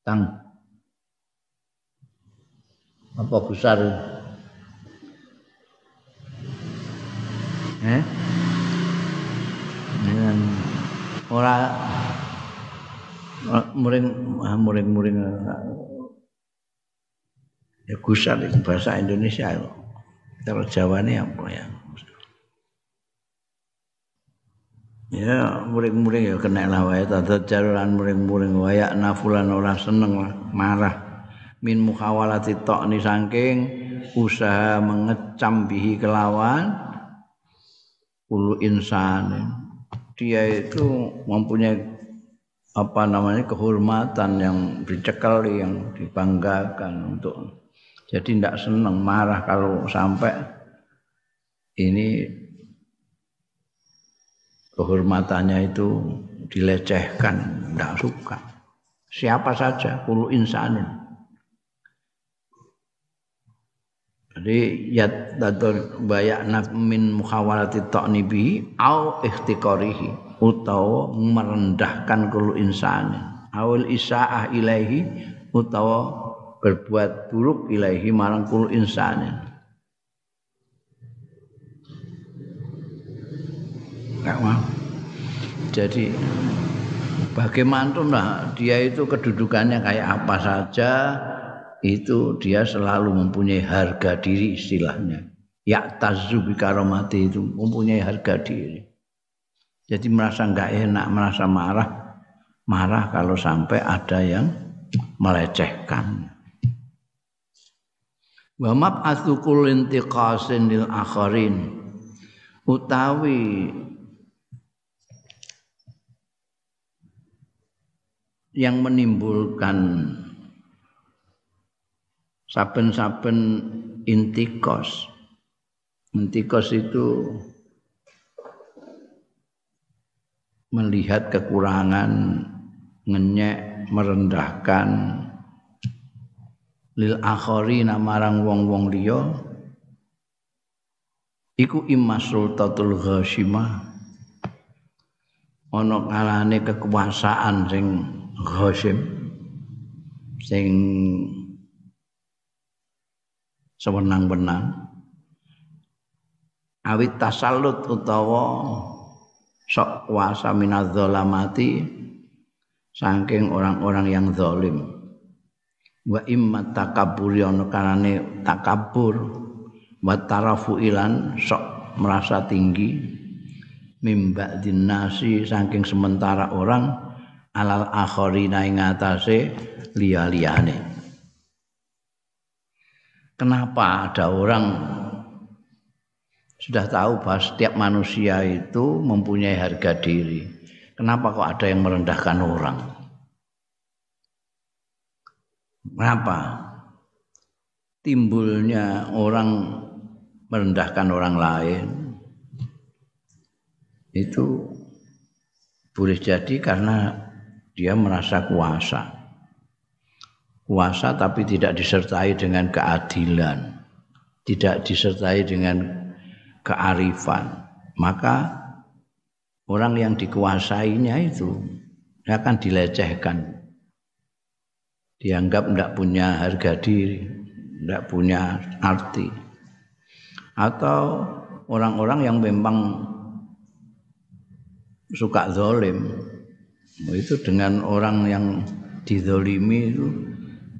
Tang. Apa besar eh dengan ora muring muring muring ya gusar bahasa Indonesia kalau Jawa ini apa ya ya muring-muring ya kena lah wae. Tata jalan muring-muring wayak nafulan orang seneng marah. Min mukhawalati tokni saking usaha mengecam bihi kelawan ulu insan dia itu mempunyai apa namanya kehormatan yang dicekali yang dibanggakan untuk jadi tidak senang marah kalau sampai ini kehormatannya itu dilecehkan. Tidak suka. Siapa saja kulu insanin Jadi yat bayak min mukhawalati ta'nibi au ikhtiqarihi utawa merendahkan kulo insani awal isaah ilaihi utawa berbuat buruk ilaihi marang kulo insani Enggak mau. Jadi bagaimana dia itu kedudukannya kayak apa saja itu dia selalu mempunyai harga diri istilahnya. Ya tazu karomati itu mempunyai harga diri. Jadi merasa enggak enak, merasa marah, marah kalau sampai ada yang melecehkan. Wa mab'atsu intiqasin lil akharin utawi yang menimbulkan saben-saben intikos. Intikos itu melihat kekurangan, ngenyek, merendahkan lil akhari namarang wong-wong liya. Iku imma sultatul ghasyimah ana kalane kekuasaan sing ghasyim sing sewenang-wenang. Awit tasallut utawa sok kuasa minadzalamati saking orang-orang yang zalim wa imma takabbur ana karane takabur wa tarafu ilan sok merasa tinggi mimba dinasi saking sementara orang alal akhirina ing atase liya-liyane Kenapa ada orang sudah tahu bahwa setiap manusia itu mempunyai harga diri. Kenapa kok ada yang merendahkan orang? Kenapa? Timbulnya orang merendahkan orang lain itu boleh jadi karena dia merasa kuasa kuasa tapi tidak disertai dengan keadilan, tidak disertai dengan kearifan, maka orang yang dikuasainya itu akan dilecehkan. Dianggap tidak punya harga diri, tidak punya arti. Atau orang-orang yang memang suka zolim, itu dengan orang yang dizolimi itu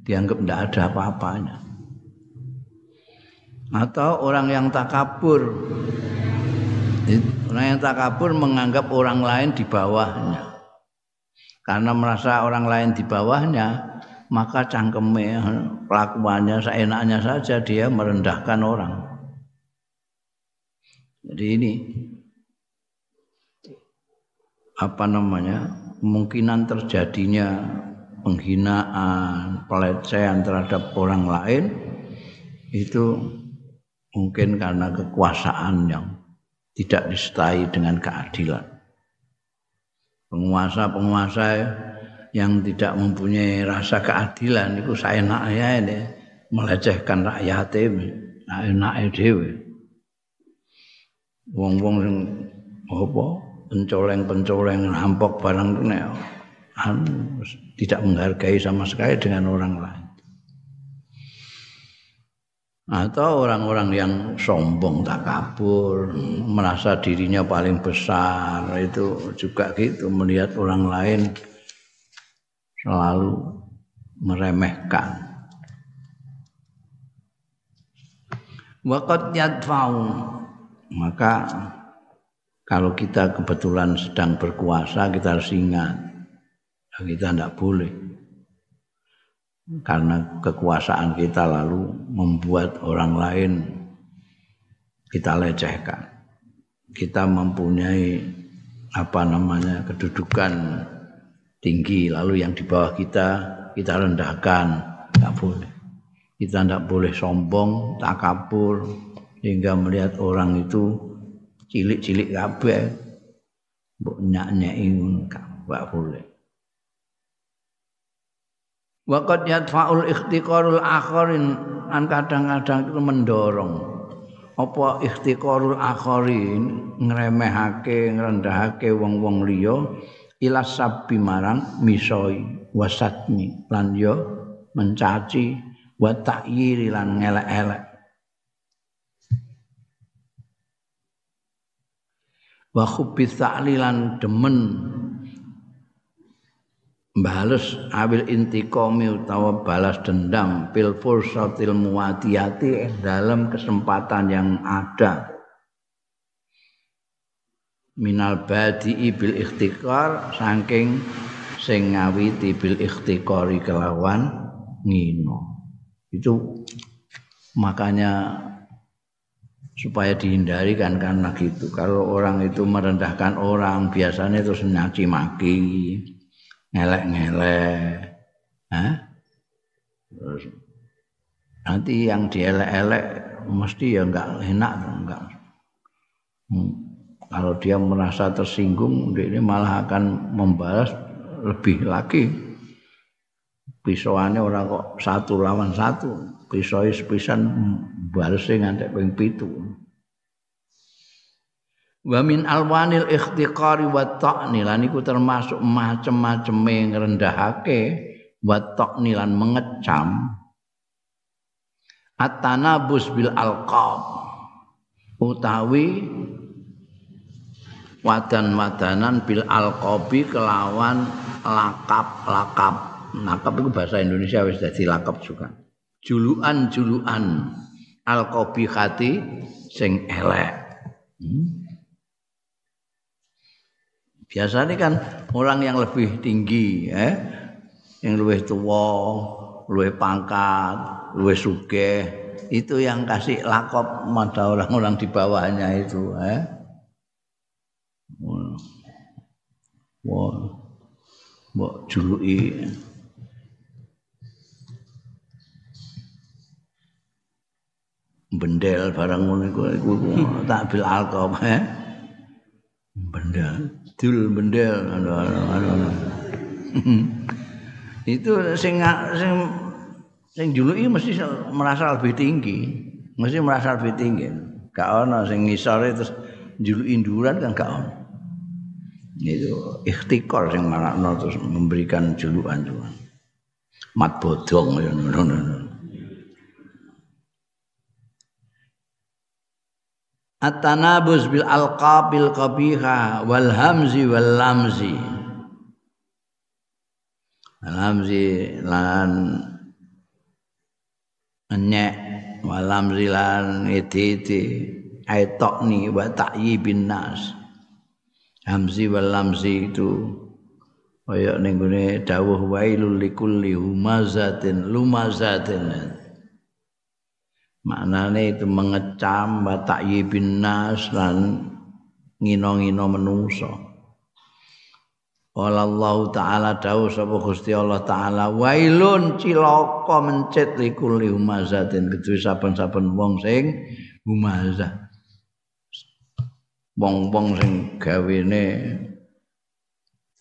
dianggap tidak ada apa-apanya. atau orang yang takabur orang yang takabur menganggap orang lain di bawahnya karena merasa orang lain di bawahnya maka cangkeme pelakuannya seenaknya saja dia merendahkan orang jadi ini apa namanya kemungkinan terjadinya penghinaan, pelecehan terhadap orang lain itu mungkin karena kekuasaan yang tidak disertai dengan keadilan. Penguasa-penguasa yang tidak mempunyai rasa keadilan itu saya ya ini melecehkan rakyat ini, enak dhewe. Wong-wong sing apa pencoleng-pencoleng rampok barang itu anu, tidak menghargai sama sekali dengan orang lain. Atau orang-orang yang sombong, tak kabur, merasa dirinya paling besar, itu juga gitu melihat orang lain selalu meremehkan. Wakat yadfa'u. Maka kalau kita kebetulan sedang berkuasa kita harus ingat kita tidak boleh. Karena kekuasaan kita lalu membuat orang lain kita lecehkan. Kita mempunyai apa namanya kedudukan tinggi lalu yang di bawah kita kita rendahkan. Tidak boleh. Kita tidak boleh sombong takabur hingga melihat orang itu cilik-cilik kabeh. Mbok nyak-nyeki gak boleh. Waqat yadfa'ul ikhtiqarul akharin an kadang-kadang itu mendorong. Apa ikhtiqarul akharin ngremehake ngrendahake wong-wong liya ila sabbi marang misoi wasatmi lan yo mencaci wa ta'yiri lan ngelek-elek. Wa khubbis ta'lilan demen. Bales awil intiqami utawa balas dendam pil fursatil muwadiyati dalam kesempatan yang ada minal badi bil ikhtikar saking sing ngawiti bil ikhtikari kelawan ngino. Itu makanya supaya dihindari kan karena gitu. Kalau orang itu merendahkan orang biasanya itu nyaci maki ngelek-ngelek terus nanti yang dielek-elek mesti ya enggak enak enggak hmm. Kalau dia merasa tersinggung dia ini malah akan membalas lebih lagi. Pisauannya orang kok satu lawan satu. Pisau sepisan balese ngantek ping 7 wa min alwanil ikhtiqari wa ta'ni lan iku termasuk macem-maceme ngrendahake wa ta'ni lan mengecam. At-tanabus bil alqab utawi wadan-wadanan bil alqabi kelawan lakap-lakap lakap itu bahasa Indonesia wis dadi lakap juga juluan-juluan al-qabihati sing elek. Hmm. Biasanya kan orang yang lebih tinggi, eh, yang lebih tua, lebih pangkat, lebih suge, itu yang kasih lakop pada orang-orang di bawahnya itu. Eh. Wah, wah, jului. bendel barang ngono iku iku tak bil alqab he bendel. Dul bendel. Anu anu itu sing sing sing juluki mesti merasa lebih tinggi. Mesti merasa lebih tinggi. Gak ono sing ngisore terus juluki nduran kan gak ono itu ikhtikar sing marakno terus memberikan julukan julukan mat bodong ya at-tanabuz bil alqabil qabiha wal hamzi wal lamzi. Hamzi lan nyek walam zilan ititi aitokni wa ta'yibin nas hamzi wal lamzi itu kaya ning gone dawuh wailul likulli humazatin lumazatin. Maknane itu mengecam wa ta'yibin nas lan ngino-ngino menungso. Allah taala dawuh sapa Gusti Allah taala wailun cilaka mencit likul humazatin. Kedue saben-saben wong sing humazah. Wong-wong sing gawene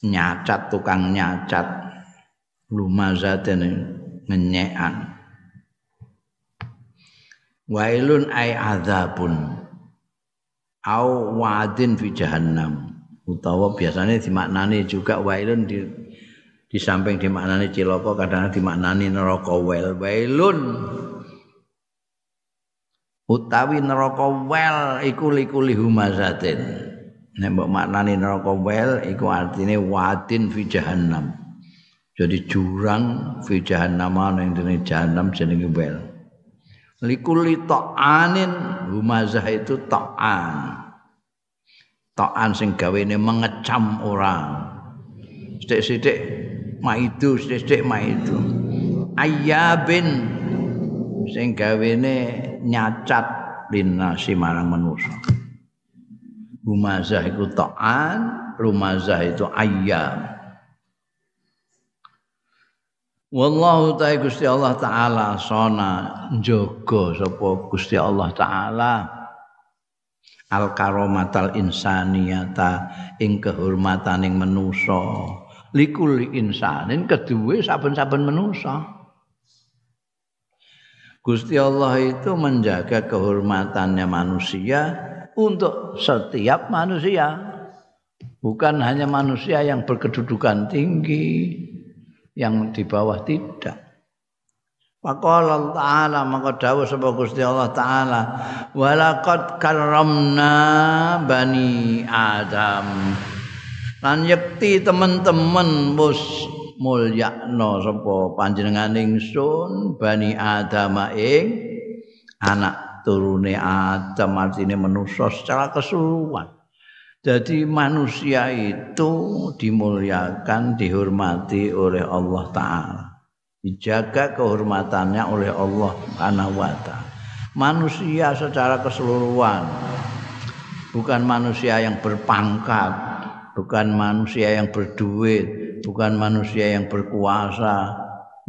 nyacat tukang nyacat lumazatin ngenyekan. Wailun ay azabun au wadin fi jahannam utawa biasanya dimaknani juga wailun di di samping dimaknani cilaka kadang dimaknani neraka wel wailun utawi neraka wel iku likuli humazatin nek mbok maknani neraka wel iku artine wadin fi jahannam jadi jurang fi jahannam ning dene jahannam jenenge wel likuli ta'anin humazah itu ta'an Ta'an sing gawene mengecam orang. Sithik-sithik maidu, sithik-sithik maidu. Ayyabin sing gawene nyacat linasi marang manusa. Humazah iku ta'an, rumazah itu ayyab. Wallahu ta'ala Gusti Allah taala sona njogo sapa Gusti Allah taala al karomatal insaniyata ing kehormataning manusa likul insanin kedue saben-saben manusa Gusti Allah itu menjaga kehormatannya manusia untuk setiap manusia. Bukan hanya manusia yang berkedudukan tinggi yang di bawah tidak. Faqala ta'ala maka dawuh sapa Gusti Allah taala walaqad karramna bani Adam. Lan yekti teman-teman mulyakno sapa panjenengan ingsun bani Adam ing anak turune Adam artine manusia secara keseluruhan. Jadi manusia itu dimuliakan dihormati oleh Allah taala. Dijaga kehormatannya oleh Allah Subhanahu wa taala. Manusia secara keseluruhan. Bukan manusia yang berpangkat, bukan manusia yang berduit, bukan manusia yang berkuasa,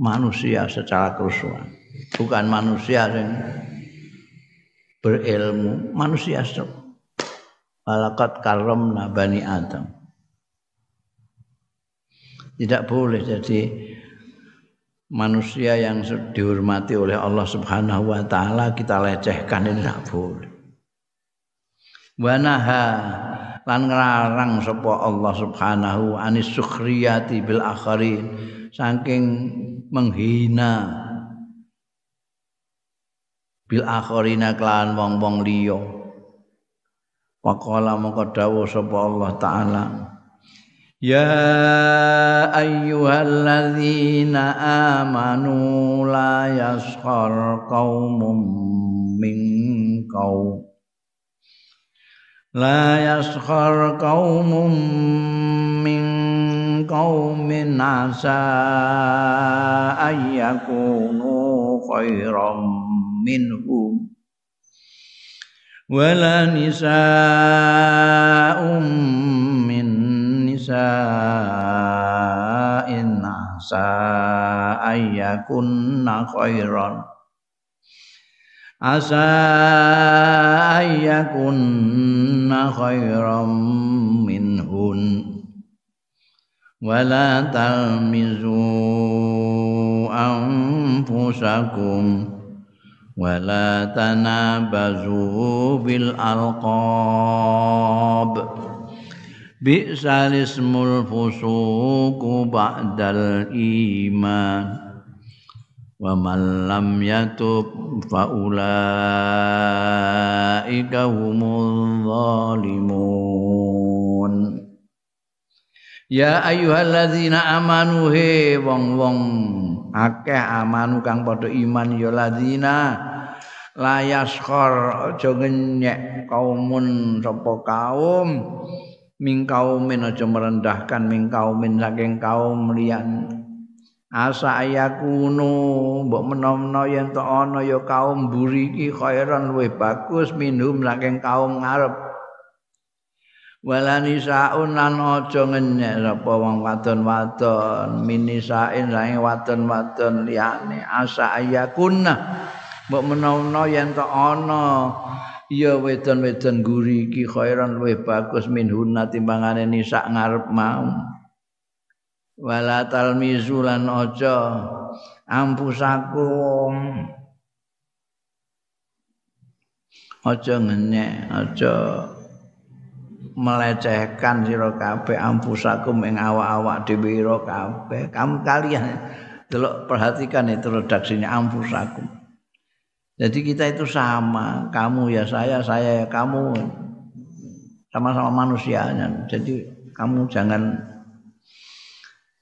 manusia secara keseluruhan. Bukan manusia yang berilmu, manusia Alakat karom bani Adam. Tidak boleh jadi manusia yang dihormati oleh Allah Subhanahu wa taala kita lecehkan ini tidak boleh. Wanaha lan ngarang sapa Allah Subhanahu anis sukhriyati bil akharin saking menghina bil akharina kelawan wong-wong liya. Waqala mongko dawuh sapa Allah taala Ya ayyuhalladzina amanu la yaskhar qaumun min qaum La yaskhar qaumun min qaumin asa ayyakunu khairam minhum wala nisa'um min nisa'in asa ayyakunna khairan asa ayyakunna khairan minhun wala talmizu anfusakum wala tanabazu bil alqab bi'sal ismul fusuku ba'dal iman wa man lam yatub fa ulaika humul zalimun. Ya ayyuhalladzina amanu he wong-wong akeh amanu kang padha iman ya ladzina layaskhor aja ngenyek kaumun sapa kaum ming kaumin aja merendahkan ming kaumin saking kaum liyan asa ayakunu mbok menawa yen to ana ya kaum mburi iki khairan luwih bagus minhum saking kaum ngarep. Wala nisaun lan aja ngenyek sapa wong wadon-wadon minisain saking wadon-wadon liyane. Asa ayakunna mbok menawa yen to ana ya wedon-wedon guri iki khairan luwih bagus minhunna timbangane nisa ngarep mau wala talmizu lan aja ampusakum aja ngenyek aja melecehkan sira kabeh ampusakum ing awak-awak dhewe kabeh. Kamu kalian delok perhatikan itu redaksinya ampusakum Jadi kita itu sama, kamu ya saya, saya ya kamu, sama-sama manusianya. Jadi kamu jangan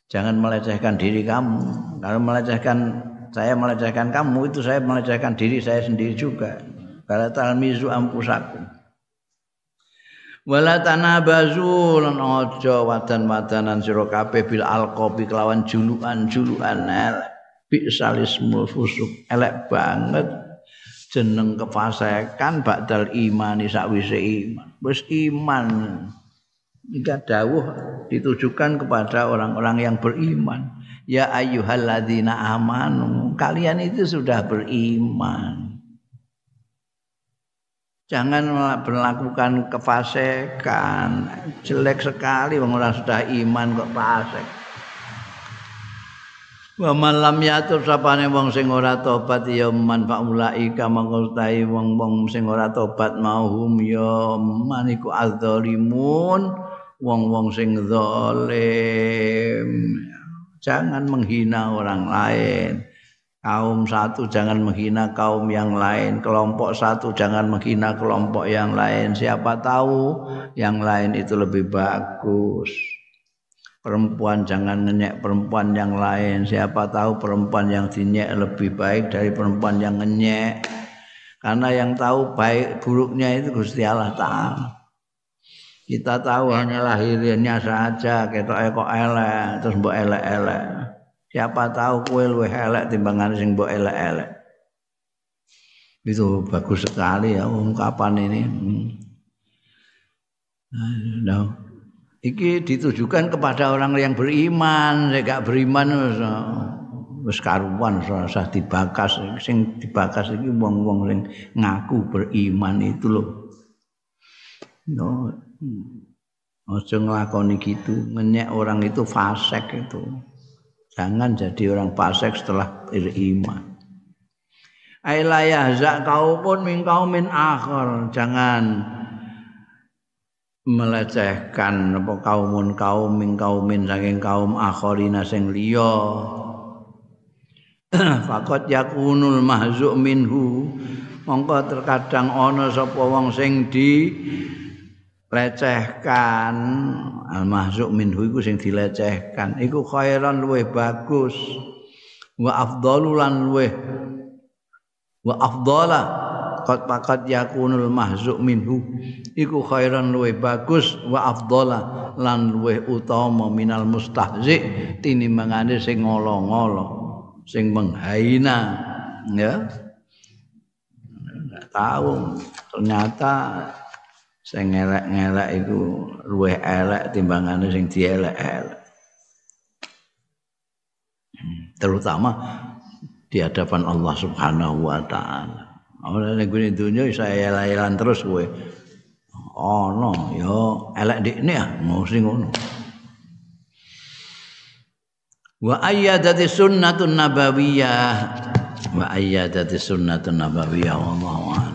jangan melecehkan diri kamu. Kalau melecehkan saya melecehkan kamu itu saya melecehkan diri saya sendiri juga. Kalau talmizu ampusakum. Wala tanabazu lan aja wadan-wadanan sira kabeh bil alqabi kelawan julukan-julukan elek. Bisalismul fusuk elek banget jeneng kefasekan badal imani sakwise iman wis iman jika dawuh ditujukan kepada orang-orang yang beriman ya ayyuhalladzina amanu kalian itu sudah beriman. Jangan melakukan kefasekan jelek sekali orang sudah iman kok fasik. Wa man lam yatur sapane wong sing ora tobat ya man faulaika mangkotai wong-wong sing ora tobat mauhum ya maniku adzalimun wong-wong sing zalim. Jangan menghina orang lain. Kaum satu jangan menghina kaum yang lain. Kelompok satu jangan menghina kelompok yang lain. Siapa tahu yang lain itu lebih bagus. Perempuan jangan ngenyek perempuan yang lain. Siapa tahu perempuan yang dinyek lebih baik dari perempuan yang ngenyek. Karena yang tahu baik buruknya itu Gusti Allah Ta'ala kita tahu hanya lahirnya saja kita kok elek terus mbok elek-elek. Siapa tahu kue luwih elek timbangan sing mbok elek-elek. Itu bagus sekali ya ungkapan ini. Hmm. nah, iki ditujukan kepada orang yang beriman nek gak beriman wis karuan usah dibakas. Sing dibakas iki wong-wong sing ngaku beriman itu loh. No aja nglakoni gitu ngenyek orang itu fasik itu. Jangan jadi orang fasik setelah beriman. Ailayah zak kaumun min kaumin akhir jangan melecehkan apa kaumun kaum min kaumin saking kaum akharina sing liya. Faqat yakunul mahzuk minhu. Mongko terkadang ana sapa wong sing di lecehkan. Al mahzuk minhu iku sing dilecehkan. Iku khairan luwih bagus. Wa afdalulan luwih. Wa afdala. Qad faqad yakunul mahzuk minhu. Iku khairan luwe bagus. Wa afdhala lan luwe utama minal mustahzi tinimbangane sing ngolo-ngolo sing menghina. Ya. Tahu. Ternyata sing ngelek-ngelek iku luwe elek timbangane sing dielek-elek terutama di hadapan Allah Subhanahu wa taala Ora nek gune donya iso elek terus kowe. Ana ya elek dikne ah mesti ngono. Wa ayyadati sunnatun nabawiyah wa ayyadati sunnatun nabawiyah wallahu